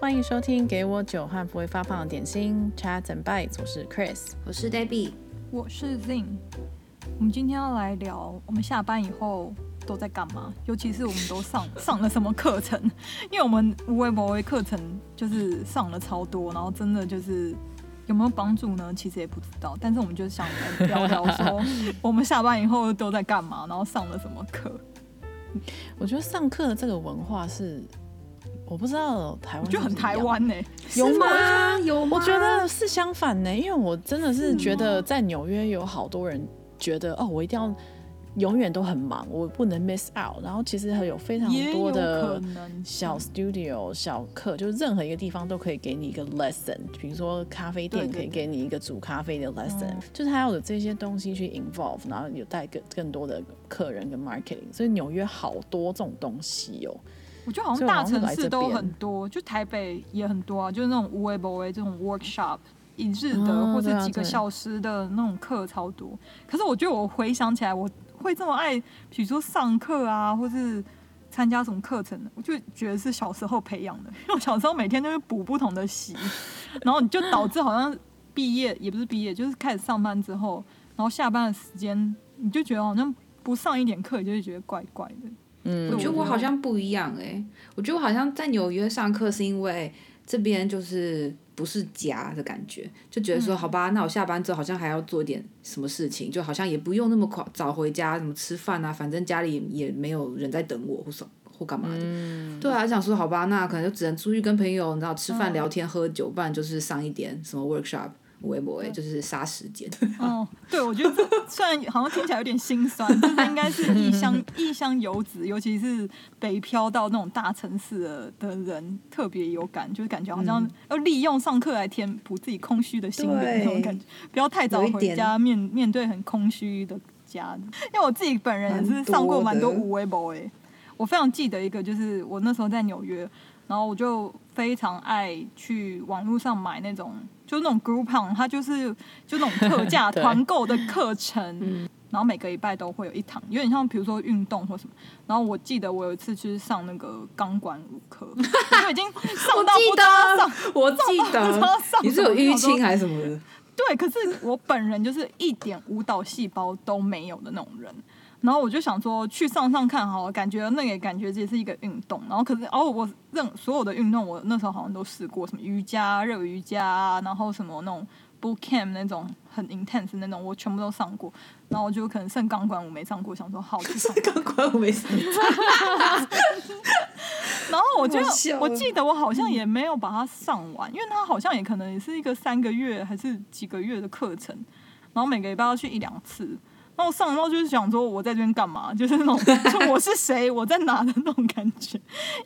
欢迎收听《给我酒和不会发胖的点心》，Chat and Bites，我是 Chris，我是 Debbie，我是 Zing。我们今天要来聊我们下班以后都在干嘛，尤其是我们都上 上了什么课程，因为我们无为某为课程就是上了超多，然后真的就是有没有帮助呢？其实也不知道，但是我们就想来聊聊说我们下班以后都在干嘛，然后上了什么课。我觉得上课的这个文化是。我不知道台湾就很台湾呢？有吗？有吗？我觉得是相反呢，因为我真的是觉得在纽约有好多人觉得哦，我一定要永远都很忙，我不能 miss out。然后其实还有非常多的小 studio 小课，就是任何一个地方都可以给你一个 lesson。比如说咖啡店可以给你一个煮咖啡的 lesson，就是他要有这些东西去 involve，然后有带更更多的客人跟 marketing。所以纽约好多这种东西哦。我觉得好像大城市都很多，就台北也很多啊，就是那种无为不为这种 workshop 一日的、哦、或者几个小时的那种课超多。可是我觉得我回想起来，我会这么爱，比如说上课啊，或是参加什么课程，我就觉得是小时候培养的。因为我小时候每天都会补不同的习，然后你就导致好像毕业也不是毕业，就是开始上班之后，然后下班的时间你就觉得好像不上一点课，你就会觉得怪怪的。嗯，我觉得我好像不一样哎、欸，我觉得我好像在纽约上课是因为这边就是不是家的感觉，就觉得说好吧，那我下班之后好像还要做点什么事情，就好像也不用那么快早回家，什么吃饭啊，反正家里也没有人在等我或什或干嘛的。嗯、对啊，想说好吧，那可能就只能出去跟朋友，你知道吃饭聊天喝酒，不然就是上一点什么 workshop。微博就是杀时间。哦，对，我觉得虽然好像听起来有点心酸，但是应该是异乡异乡游子，尤其是北漂到那种大城市的的人特别有感，就是感觉好像要利用上课来填补自己空虚的心灵那种感觉，不要太早回家面面对很空虚的家。因为我自己本人也是上过蛮多五微博诶，我非常记得一个，就是我那时候在纽约，然后我就非常爱去网络上买那种。就那种 Groupon，它就是就那种特价 团购的课程，对然后每个礼拜都会有一堂，有点像比如说运动或什么。然后我记得我有一次去上那个钢管舞课，我就已经上到不知道上，我记得，我记得你是有淤青还是什么的？对，可是我本人就是一点舞蹈细胞都没有的那种人。然后我就想说去上上看好了，感觉那个感觉也是一个运动。然后可是哦，我任所有的运动，我那时候好像都试过，什么瑜伽、热瑜伽，然后什么那种 boot camp 那种很 intense 那种，我全部都上过。然后我就可能剩钢管舞没上过，想说好去上钢管舞没上过。然后我觉得我记得我好像也没有把它上完，因为它好像也可能也是一个三个月还是几个月的课程，然后每个礼拜要去一两次。然后上，然后就是想说，我在这边干嘛？就是那种，就我是谁，我在哪的那种感觉。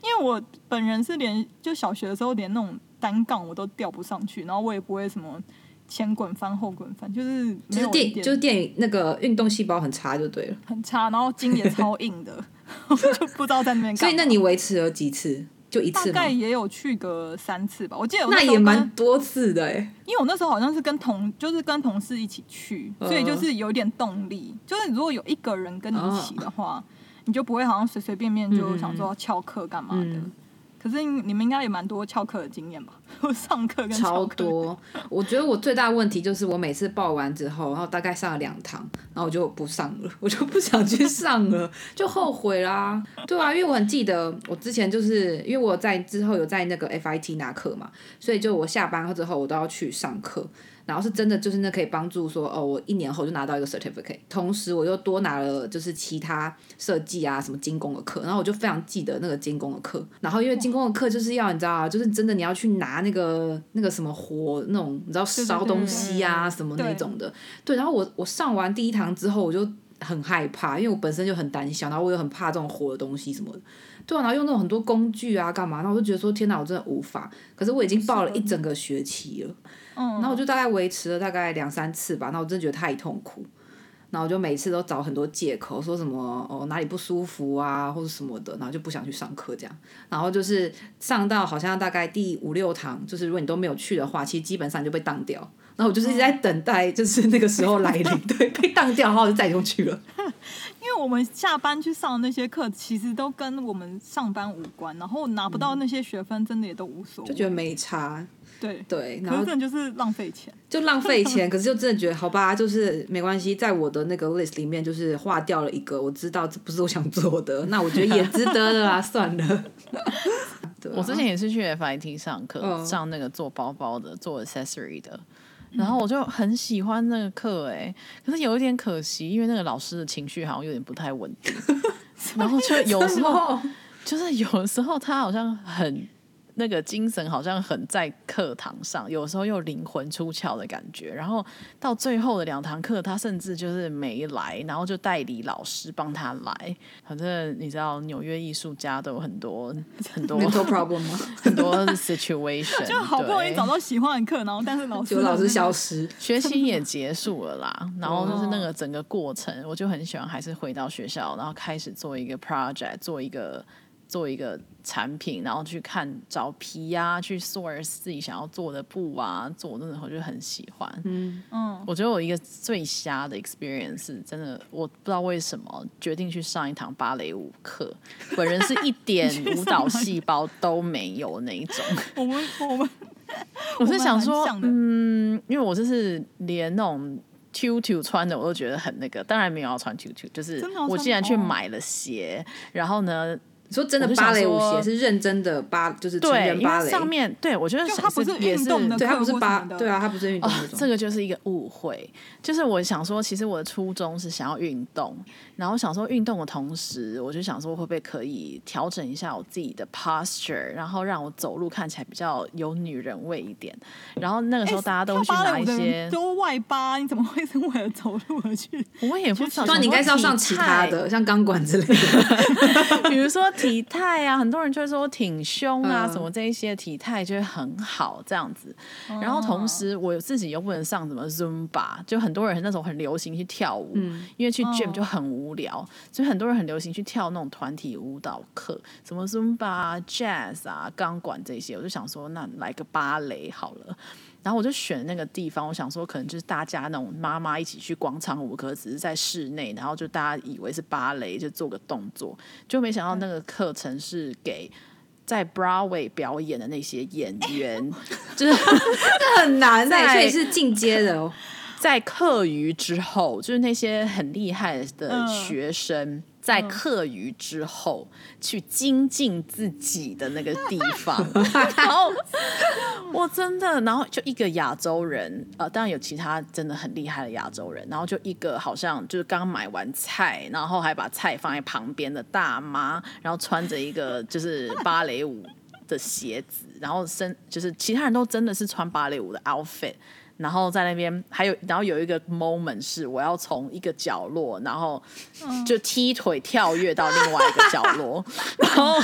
因为我本人是连就小学的时候连那种单杠我都吊不上去，然后我也不会什么前滚翻后滚翻，就是没有就是电就是电那个运动细胞很差就对了，很差，然后筋也超硬的，我就不知道在那边。所以那你维持了几次？就一次，大概也有去个三次吧。我记得那，那也蛮多次的哎，因为我那时候好像是跟同，就是跟同事一起去，所以就是有点动力。就是如果有一个人跟你一起的话，哦、你就不会好像随随便便就想说要翘课干嘛的。嗯嗯可是你们应该也蛮多翘课的经验吧？我 上课跟超多。我觉得我最大的问题就是我每次报完之后，然后大概上了两堂，然后我就不上了，我就不想去上了，就后悔啦。对啊，因为我很记得我之前就是因为我在之后有在那个 FIT 拿课嘛，所以就我下班之后我都要去上课。然后是真的，就是那可以帮助说，哦，我一年后就拿到一个 certificate，同时我又多拿了就是其他设计啊什么精工的课，然后我就非常记得那个精工的课。然后因为精工的课就是要你知道啊，就是真的你要去拿那个那个什么火那种，你知道烧东西啊什么那种的。对，对，然后我我上完第一堂之后，我就很害怕，因为我本身就很胆小，然后我又很怕这种火的东西什么的。对啊，然后用那种很多工具啊干嘛，然后我就觉得说天哪，我真的无法。可是我已经报了一整个学期了。嗯，然后我就大概维持了大概两三次吧，那我真的觉得太痛苦，然后我就每次都找很多借口，说什么哦哪里不舒服啊或者什么的，然后就不想去上课这样，然后就是上到好像大概第五六堂，就是如果你都没有去的话，其实基本上就被当掉，然后我就是一直在等待，就是那个时候来临，对，被当掉，然后我就再也不去了。因为我们下班去上的那些课，其实都跟我们上班无关，然后拿不到那些学分，真的也都无所谓，就觉得没差。对对，然后真的就是浪费钱，就浪费钱。可是就真的觉得 好吧，就是没关系，在我的那个 list 里面，就是划掉了一个，我知道这不是我想做的，那我觉得也值得的啦，算了。我之前也是去 FIT 上课，嗯、上那个做包包的，做 accessory 的，然后我就很喜欢那个课，哎，可是有一点可惜，因为那个老师的情绪好像有点不太稳定，然后就有时候，就是有时候他好像很。那个精神好像很在课堂上，有时候又灵魂出窍的感觉。然后到最后的两堂课，他甚至就是没来，然后就代理老师帮他来。反正你知道，纽约艺术家都有很多 很多 mental problem 吗？很多 situation，就好不容易找到喜欢的课，然后但是老师就老师消失，学习也结束了啦。然后就是那个整个过程，我就很喜欢，还是回到学校，然后开始做一个 project，做一个。做一个产品，然后去看找皮呀、啊，去 source 自己想要做的布啊，做的时候就很喜欢。嗯嗯，我觉得我一个最瞎的 experience，真的我不知道为什么决定去上一堂芭蕾舞课，本人是一点舞蹈细胞都没有那一种。我们我 们我是想说，嗯，因为我就是连那种 tutu 穿的我都觉得很那个，当然没有要穿 tutu，就是我既然去买了鞋，然后呢。你说真的芭蕾舞鞋是认真的芭，就是成人芭蕾。上面对我觉得它不是运动的，对，它不是芭，对啊，它不是运动的。这个就是一个误会。就是我想说，其实我的初衷是想要运动，然后想说运动的同时，我就想说会不会可以调整一下我自己的 posture，然后让我走路看起来比较有女人味一点。然后那个时候大家都会去拿一些都外八，你怎么会是为了走路而去？我也不知道，你应该是要上其他的，像钢管之类的，比如说。体态啊，很多人就会说挺胸啊，什么这一些体态就会很好这样子。然后同时我自己又不能上什么 Zumba，就很多人那时候很流行去跳舞，因为去 gym 就很无聊，所以很多人很流行去跳那种团体舞蹈课，什么 Zumba、Jazz 啊、钢管这些。我就想说，那来个芭蕾好了。然后我就选那个地方，我想说可能就是大家那种妈妈一起去广场舞，可只是在室内，然后就大家以为是芭蕾，就做个动作，就没想到那个课程是给在 Broadway 表演的那些演员，就是 这很难，所以是进阶的哦。在课余之后，就是那些很厉害的学生。嗯在课余之后去精进自己的那个地方，然后我真的，然后就一个亚洲人，呃，当然有其他真的很厉害的亚洲人，然后就一个好像就是刚买完菜，然后还把菜放在旁边的大妈，然后穿着一个就是芭蕾舞的鞋子，然后身就是其他人都真的是穿芭蕾舞的 outfit。然后在那边还有，然后有一个 moment 是我要从一个角落，然后就踢腿跳跃到另外一个角落，然后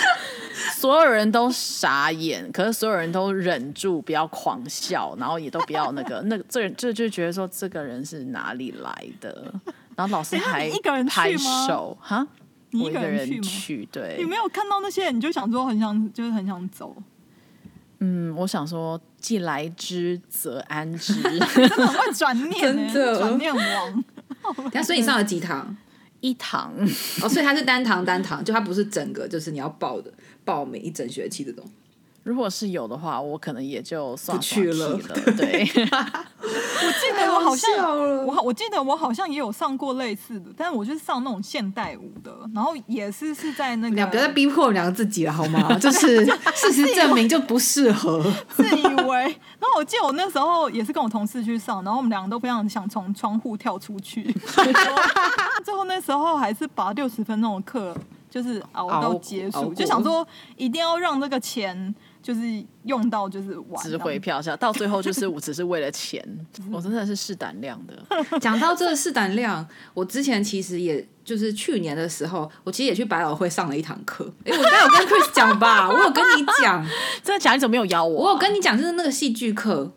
所有人都傻眼，可是所有人都忍住不要狂笑，然后也都不要那个 那个这人就就觉得说这个人是哪里来的，然后老师还拍手哈，你一个人？去，对，你没有看到那些人，你就想说很想就是很想走。嗯，我想说，既来之则安之，真的很会转念，真的转念王。那所以你上了几堂？一堂哦，所以它是单堂单堂，就它不是整个，就是你要报的报每一整学期这种。如果是有的话，我可能也就算不去了。对，我记得我好像我好，我记得我好像也有上过类似的，但是我就是上那种现代舞的，然后也是是在那个。你不要再逼迫我们两个自己了好吗？就是事实证明就不适合。自以为，然后我记得我那时候也是跟我同事去上，然后我们两个都非常想从窗户跳出去，最后那时候还是把六十分钟的课就是熬到结束，就想说一定要让这个钱。就是用到就是玩，值回票价，到最后就是我只是为了钱，我真的是试胆量的。讲到这个试胆量，我之前其实也就是去年的时候，我其实也去百老汇上了一堂课。哎、欸，我应该有跟 Chris 讲吧？我有跟你讲，真的假的？你怎么没有邀我？我有跟你讲，就是那个戏剧课。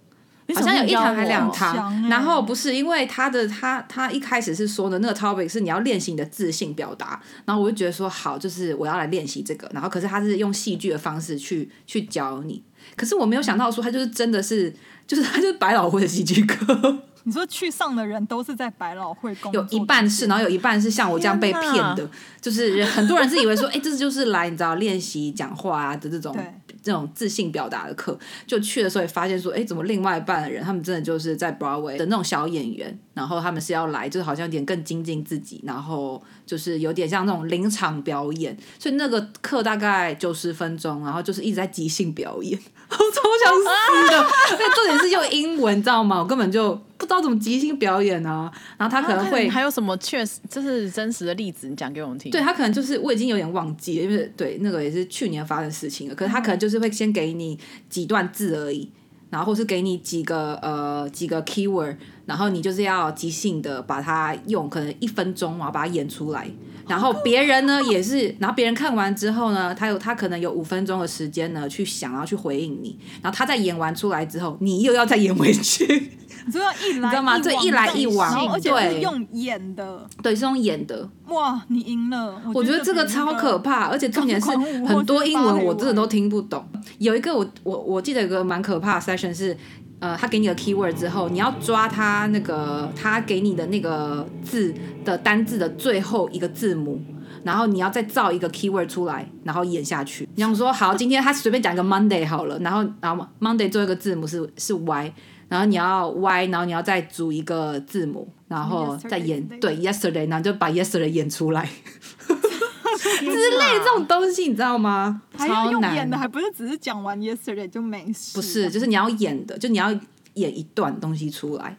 好像有一堂还两堂，然后不是因为他的他他一开始是说的那个 topic 是你要练习你的自信表达，然后我就觉得说好，就是我要来练习这个，然后可是他是用戏剧的方式去去教你，可是我没有想到说他就是真的是就是他就是百老汇的戏剧课，你说去上的人都是在百老汇工 作，有一半是，然后有一半是像我这样被骗的，就是很多人是以为说，哎、欸，这就是来你知道练习讲话啊的这种。这种自信表达的课，就去的时候也发现说，哎，怎么另外一半的人，他们真的就是在 Broadway 的那种小演员，然后他们是要来，就是好像有点更精进自己，然后就是有点像那种临场表演，所以那个课大概九十分钟，然后就是一直在即兴表演，我超想死的，因为重点是用英文，你知道吗？我根本就。不知道怎么即兴表演啊，然后他可能会还有什么确实这是真实的例子，你讲给我们听。对，他可能就是我已经有点忘记了，因为对那个也是去年发生的事情了。可是他可能就是会先给你几段字而已，然后是给你几个呃几个 keyword，然后你就是要即兴的把它用，可能一分钟啊把它演出来。然后别人呢也是，然后别人看完之后呢，他有他可能有五分钟的时间呢去想，然后去回应你。然后他在演完出来之后，你又要再演回去。你知道一来，你知道吗？这一来一往，而且是用演的，对，是用演的。哇，你赢了！我觉得这个超可怕，而且重点是很多英文我真的都听不懂。有一个我我我记得有个蛮可怕的 session 是，呃，他给你个 keyword 之后，你要抓他那个他给你的那个字的单字的最后一个字母，然后你要再造一个 keyword 出来，然后演下去。你想说好，今天他随便讲一个 Monday 好了，然后然后 Monday 最后一个字母是是 Y。然后你要 Y，然后你要再组一个字母，然后再演对 yesterday，然后就把 yesterday 演出来之类这种东西，你知道吗？还要用演的，还不是只是讲完 yesterday 就没事？不是，就是你要演的，就你要演一段东西出来。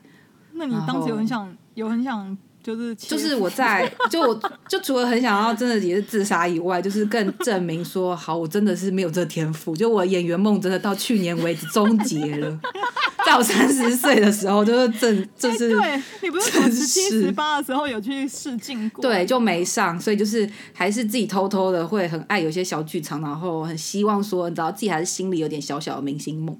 那你当时有很想，有很想。就是就是我在 就我就除了很想要真的也是自杀以外，就是更证明说好，我真的是没有这天赋。就我演员梦真的到去年为止终结了，在我三十岁的时候就是正就是、欸、对你不是十七十八的时候有去试镜过？对，就没上，所以就是还是自己偷偷的会很爱有些小剧场，然后很希望说你知道自己还是心里有点小小的明星梦。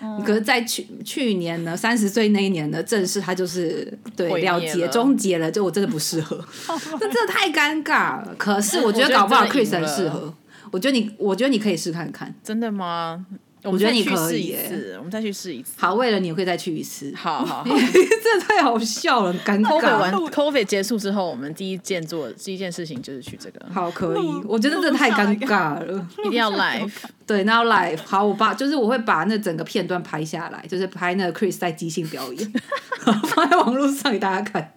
嗯、可是，在去去年呢，三十岁那一年呢，正式他就是对了。结终结了，就我真的不适合，这真的太尴尬了。可是我觉得搞不好 Chris 很适合，我觉得你，我觉得你可以试看看，真的吗？我觉得你可以，我们再去试一次。好，为了你，我可以再去一次。好好好，这 太好笑了，尴尬。COVID 完，COVID 结束之后，我们第一件做第一件事情就是去这个。好，可以。我觉得这太尴尬了，一定要 live。对，那要 live。好，我把就是我会把那整个片段拍下来，就是拍那个 Chris 在即兴表演，放在网络上给大家看。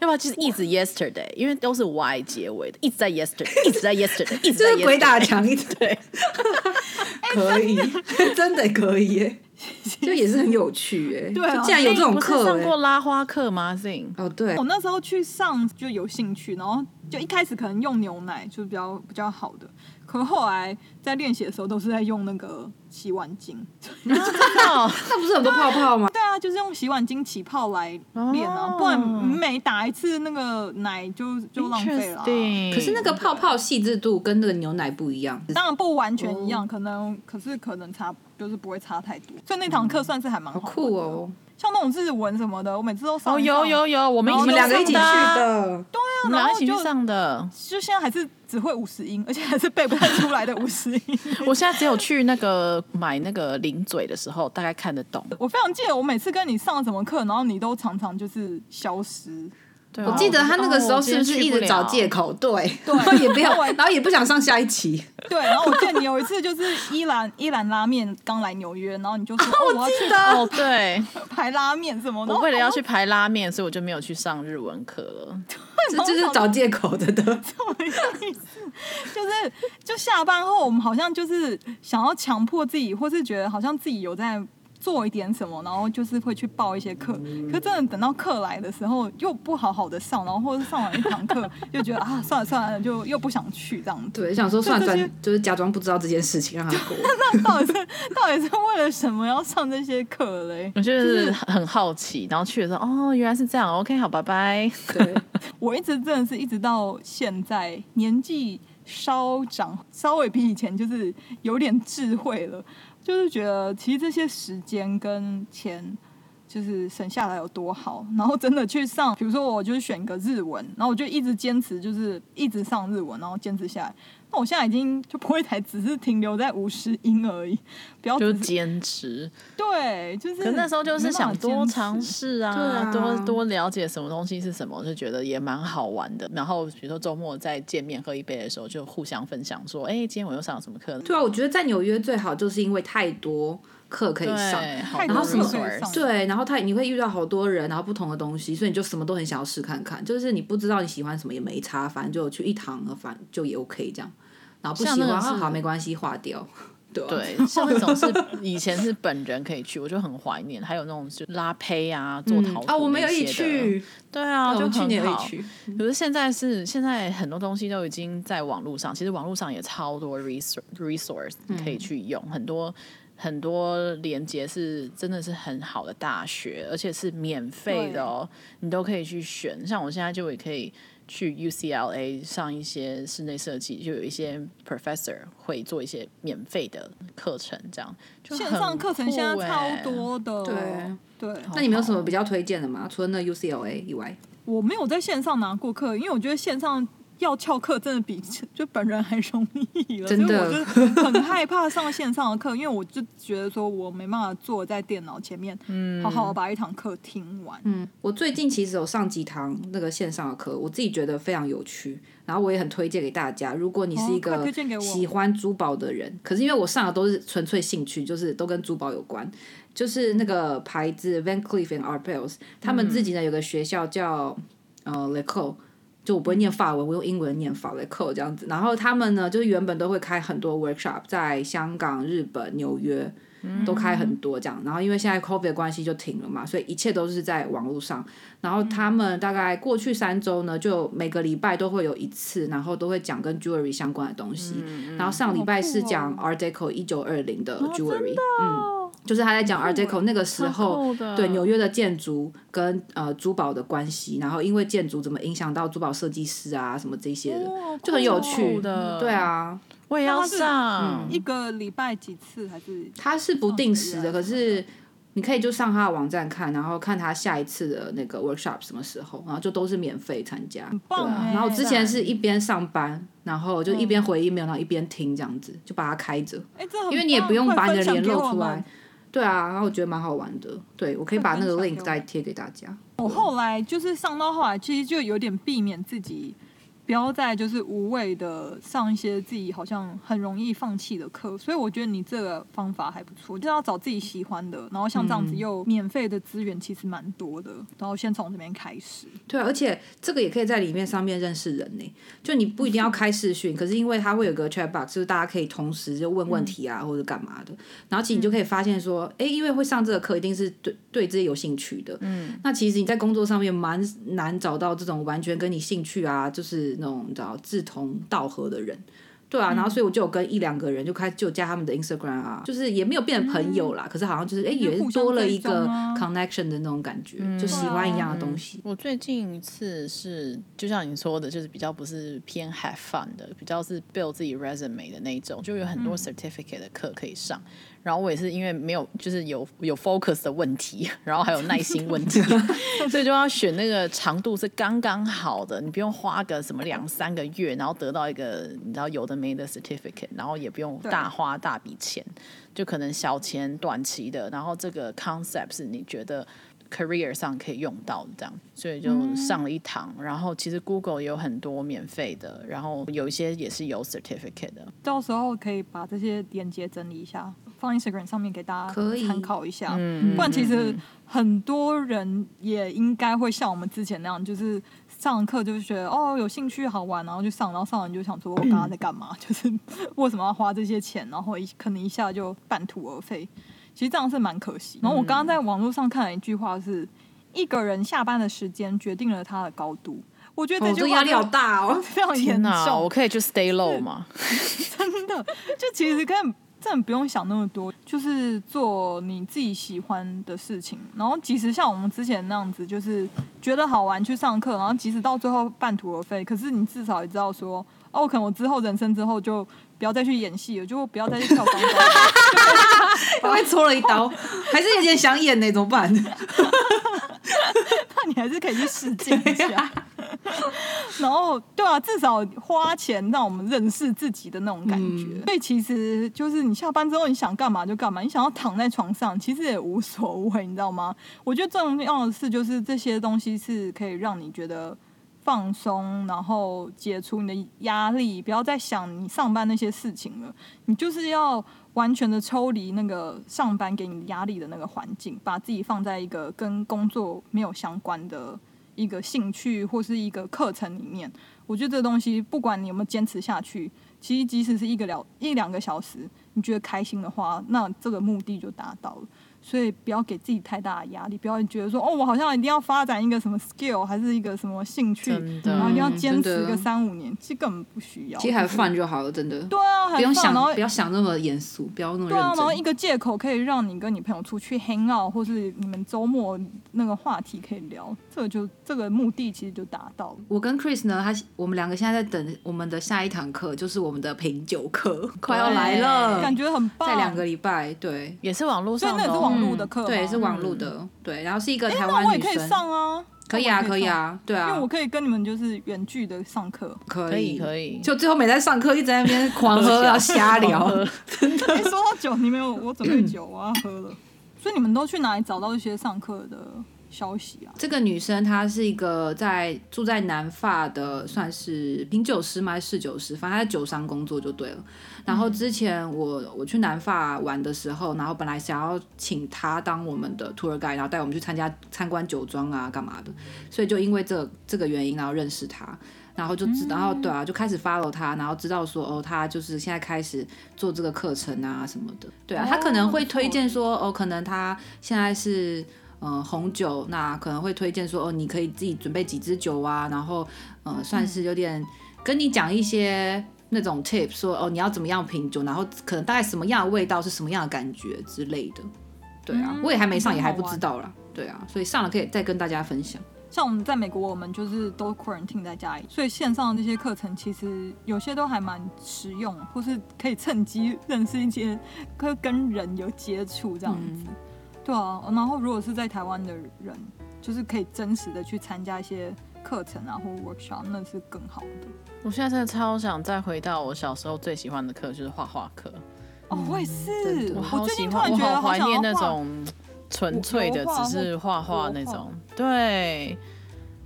要不要就是一直 yesterday，因为都是 y 结尾的，一直在 yesterday，一直在 yesterday，一直在 yesterday，就是鬼打墙，一直对，可以，真的。可以耶，就也是很有趣耶。对，竟然有这种课，欸、上过拉花课吗？Sing 哦，对，我那时候去上就有兴趣，然后就一开始可能用牛奶就是比较比较好的。可后来在练习的时候，都是在用那个洗碗巾，那不是很多泡泡吗？对啊，就是用洗碗巾起泡来练啊，不然每打一次那个奶就就浪费了。对，可是那个泡泡细致度跟那个牛奶不一样，当然不完全一样，可能可是可能差就是不会差太多，所以那堂课算是还蛮好酷哦。像那种日文什么的，我每次都上。哦，有有有，我们两个一起去的。对啊，我们俩一起去上的。就现在还是只会五十音，而且还是背不太出来的五十音。我现在只有去那个买那个零嘴的时候，大概看得懂。我非常记得，我每次跟你上什么课，然后你都常常就是消失。对我记得他那个时候是不是一直找借口？对，对，然后也不要，然后也不想上下一期。对，然后我记得你有一次就是伊兰伊兰拉面刚来纽约，然后你就说我记得哦，对，排拉面什么的。我为了要去排拉面，所以我就没有去上日文课了。这就是找借口的的。什么意思？就是就下班后，我们好像就是想要强迫自己，或是觉得好像自己有在。做一点什么，然后就是会去报一些课，可真的等到课来的时候又不好好的上，然后或者是上完一堂课 就觉得啊算了算了，就又不想去这样子。对，想说算了，就是假装不知道这件事情让他过。那到底是到底是为了什么要上这些课嘞？我就是很好奇，然后去的时候哦原来是这样，OK 好，拜拜。对，我一直真的是一直到现在年纪稍长，稍微比以前就是有点智慧了。就是觉得，其实这些时间跟钱就是省下来有多好，然后真的去上，比如说我就是选个日文，然后我就一直坚持，就是一直上日文，然后坚持下来。那我现在已经就不会才只是停留在五十音而已，不要就是坚持。对，就是。可那时候就是想多尝试啊，啊多多了解什么东西是什么，就觉得也蛮好玩的。然后比如说周末再见面喝一杯的时候，就互相分享说，哎，今天我又上了什么课？对啊，我觉得在纽约最好就是因为太多课可以上，然后什么对，然后他你会遇到好多人，然后不同的东西，所以你就什么都很想要试看看。就是你不知道你喜欢什么也没差，反正就去一堂，反正就也 OK 这样。然后不喜欢，好好没关系，划掉。对，对，像那种是以前是本人可以去，我就很怀念。还有那种就拉胚啊，做陶土啊，我们有一起去。对啊，就去年好。可是现在是现在很多东西都已经在网络上，其实网络上也超多 resource resource 可以去用，很多很多连接是真的是很好的大学，而且是免费的哦，你都可以去选。像我现在就也可以。去 UCLA 上一些室内设计，就有一些 professor 会做一些免费的课程，这样就线上课程现在超多的。对对，对那你们有什么比较推荐的吗？除了那 UCLA 以外，我没有在线上拿过课，因为我觉得线上。要翘课真的比就本人还容易了，真的，所以我就很害怕上线上的课，因为我就觉得说我没办法坐在电脑前面，嗯。好好把一堂课听完。嗯，我最近其实有上几堂那个线上的课，我自己觉得非常有趣，然后我也很推荐给大家。如果你是一个喜欢珠宝的人，可是因为我上的都是纯粹兴趣，就是都跟珠宝有关，就是那个牌子 Van Cleef and Arpels，他们自己呢有个学校叫呃 L'Ecole 就我不会念法文，我用英文念法来扣这样子。然后他们呢，就是原本都会开很多 workshop，在香港、日本、纽约都开很多这样。然后因为现在 COVID 的关系就停了嘛，所以一切都是在网络上。然后他们大概过去三周呢，就每个礼拜都会有一次，然后都会讲跟 jewelry 相关的东西。然后上礼拜是讲 Art Deco 一九二零的 jewelry，嗯。就是他在讲 Art Deco 那个时候，对纽约的建筑跟呃珠宝的关系，然后因为建筑怎么影响到珠宝设计师啊什么这些的，就很有趣的。对啊，我也要上。一个礼拜几次还是？他是不定时的，可是你可以就上他的网站看，然后看他下一次的那个 workshop 什么时候，然后就都是免费参加。对啊，然后之前是一边上班，然后就一边回 email，然后一边听这样子，就把它开着。因为你也不用把你的脸露出来。对啊，然后我觉得蛮好玩的。对，我可以把那个 link 再贴给大家。我后来就是上到后来，其实就有点避免自己。不要再就是无谓的上一些自己好像很容易放弃的课，所以我觉得你这个方法还不错，就是要找自己喜欢的，然后像这样子又免费的资源其实蛮多的，然后先从这边开始。对，而且这个也可以在里面上面认识人呢，就你不一定要开视讯，可是因为它会有个 chat box，就是大家可以同时就问问题啊，或者干嘛的，然后其实你就可以发现说，哎，因为会上这个课一定是对对自己有兴趣的，嗯，那其实你在工作上面蛮难找到这种完全跟你兴趣啊，就是。那种你知道志同道合的人，对啊，然后所以我就有跟一两个人就开始就加他们的 Instagram 啊，就是也没有变成朋友啦，可是好像就是哎，也是多了一个 connection 的那种感觉，就喜欢一样的东西。我最近一次是就像你说的，就是比较不是偏 have fun 的，比较是 build 自己 resume 的那一种，就有很多 certificate 的课可以上。然后我也是因为没有，就是有有 focus 的问题，然后还有耐心问题，所以就要选那个长度是刚刚好的，你不用花个什么两三个月，然后得到一个你知道有的没的 certificate，然后也不用大花大笔钱，就可能小钱短期的，然后这个 concept 是你觉得 career 上可以用到的这样，所以就上了一堂。然后其实 Google 也有很多免费的，然后有一些也是有 certificate 的，到时候可以把这些链接整理一下。放 Instagram 上面给大家参考一下，嗯、不然其实很多人也应该会像我们之前那样，就是上课就是觉得哦有兴趣好玩，然后就上，然后上完就想说我刚刚在干嘛？嗯、就是 为什么要花这些钱？然后一可能一下就半途而废，其实这样是蛮可惜。然后我刚刚在网络上看了一句话是：一个人下班的时间决定了他的高度。我觉得这句话压力好大哦，非常严重。我可以就 stay low 吗？真的，就其实跟。真的不用想那么多，就是做你自己喜欢的事情。然后即使像我们之前那样子，就是觉得好玩去上课，然后即使到最后半途而废，可是你至少也知道说，哦，可能我之后人生之后就不要再去演戏了，就不要再去跳钢管，他被戳了一刀，还是有点想演呢，怎么办？那你还是可以去试镜一下。然后，对啊，至少花钱让我们认识自己的那种感觉。嗯、所以其实就是你下班之后你想干嘛就干嘛，你想要躺在床上其实也无所谓，你知道吗？我觉得重要的是就是这些东西是可以让你觉得放松，然后解除你的压力，不要再想你上班那些事情了。你就是要完全的抽离那个上班给你压力的那个环境，把自己放在一个跟工作没有相关的。一个兴趣或是一个课程里面，我觉得这东西不管你有没有坚持下去，其实即使是一个了一两个小时，你觉得开心的话，那这个目的就达到了。所以不要给自己太大的压力，不要觉得说哦，我好像一定要发展一个什么 skill，还是一个什么兴趣，然后一定要坚持个三五年，其实根本不需要。其实还放就好了，真的。对啊，不用想，不要想那么严肃，不要那么认真。对啊，然后一个借口可以让你跟你朋友出去 hang out，或是你们周末那个话题可以聊，这个就这个目的其实就达到了。我跟 Chris 呢，他我们两个现在在等我们的下一堂课，就是我们的品酒课，快要来了，感觉很棒。在两个礼拜，对，也是网络上的，网络的课，对。是网络的，嗯、对，然后是一个台湾女生，欸、我也可以上啊，可以啊，可以啊，对啊，因为我可以跟你们就是远距的上课，可以，可以，就最后没在上课，一直在那边狂喝，啊 瞎聊，真的。欸、说到酒，你没有，我准备 酒，我要喝了。所以你们都去哪里找到一些上课的？消息啊，这个女生她是一个在住在南法的，算是品酒师吗？是侍酒师？反正她在酒商工作就对了。然后之前我我去南法玩的时候，然后本来想要请她当我们的 tour guide，然后带我们去参加参观酒庄啊，干嘛的。所以就因为这这个原因，然后认识她，然后就知，然后对啊，就开始 follow 她，然后知道说哦，她就是现在开始做这个课程啊什么的。对啊，她可能会推荐说哦，可能她现在是。嗯、呃，红酒那可能会推荐说哦，你可以自己准备几支酒啊，然后呃，算是有点跟你讲一些那种 tips，说哦，你要怎么样品酒，然后可能大概什么样的味道是什么样的感觉之类的。对啊，嗯、我也还没上，也还不知道啦。对啊，所以上了可以再跟大家分享。像我们在美国，我们就是都 quarantine 在家里，所以线上的这些课程其实有些都还蛮实用，或是可以趁机认识一些跟跟人有接触这样子。嗯对啊，然后如果是在台湾的人，就是可以真实的去参加一些课程啊，或 workshop，那是更好的。我现在真的超想再回到我小时候最喜欢的课，就是画画课。哦，我也是，我好喜欢，我好怀念那种纯粹的，只是画画那种。对，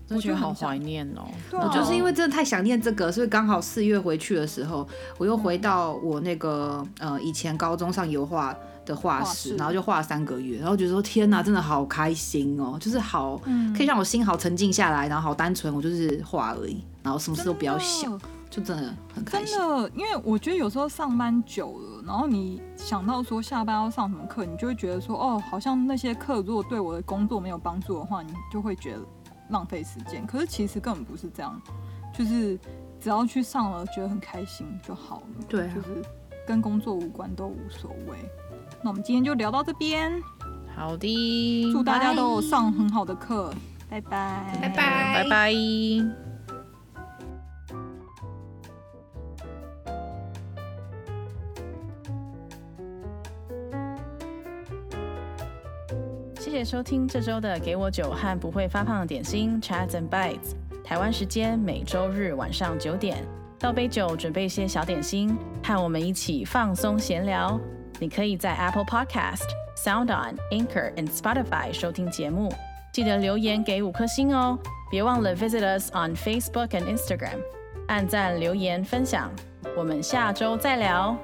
真觉得好怀念哦。我就是因为真的太想念这个，所以刚好四月回去的时候，我又回到我那个呃以前高中上油画的画室，然后就画了三个月，然后觉得说天哪，真的好开心哦，就是好可以让我心好沉静下来，然后好单纯，我就是画而已，然后什么事都不要想，就真的很开心。真的，因为我觉得有时候上班久了，然后你想到说下班要上什么课，你就会觉得说哦，好像那些课如果对我的工作没有帮助的话，你就会觉得浪费时间。可是其实根本不是这样，就是只要去上了，觉得很开心就好了。对啊，就是跟工作无关都无所谓。那我们今天就聊到这边，好的，祝大家都有上很好的课，拜拜，拜拜，拜拜。谢谢收听这周的《给我酒和不会发胖的点心》Chats and Bites，台湾时间每周日晚上九点，倒杯酒，准备一些小点心，和我们一起放松闲聊。你可以在 Apple Podcast、SoundOn、Anchor 和 Spotify 收听节目，记得留言给五颗星哦！别忘了 visit us on Facebook and Instagram，按赞、留言、分享，我们下周再聊。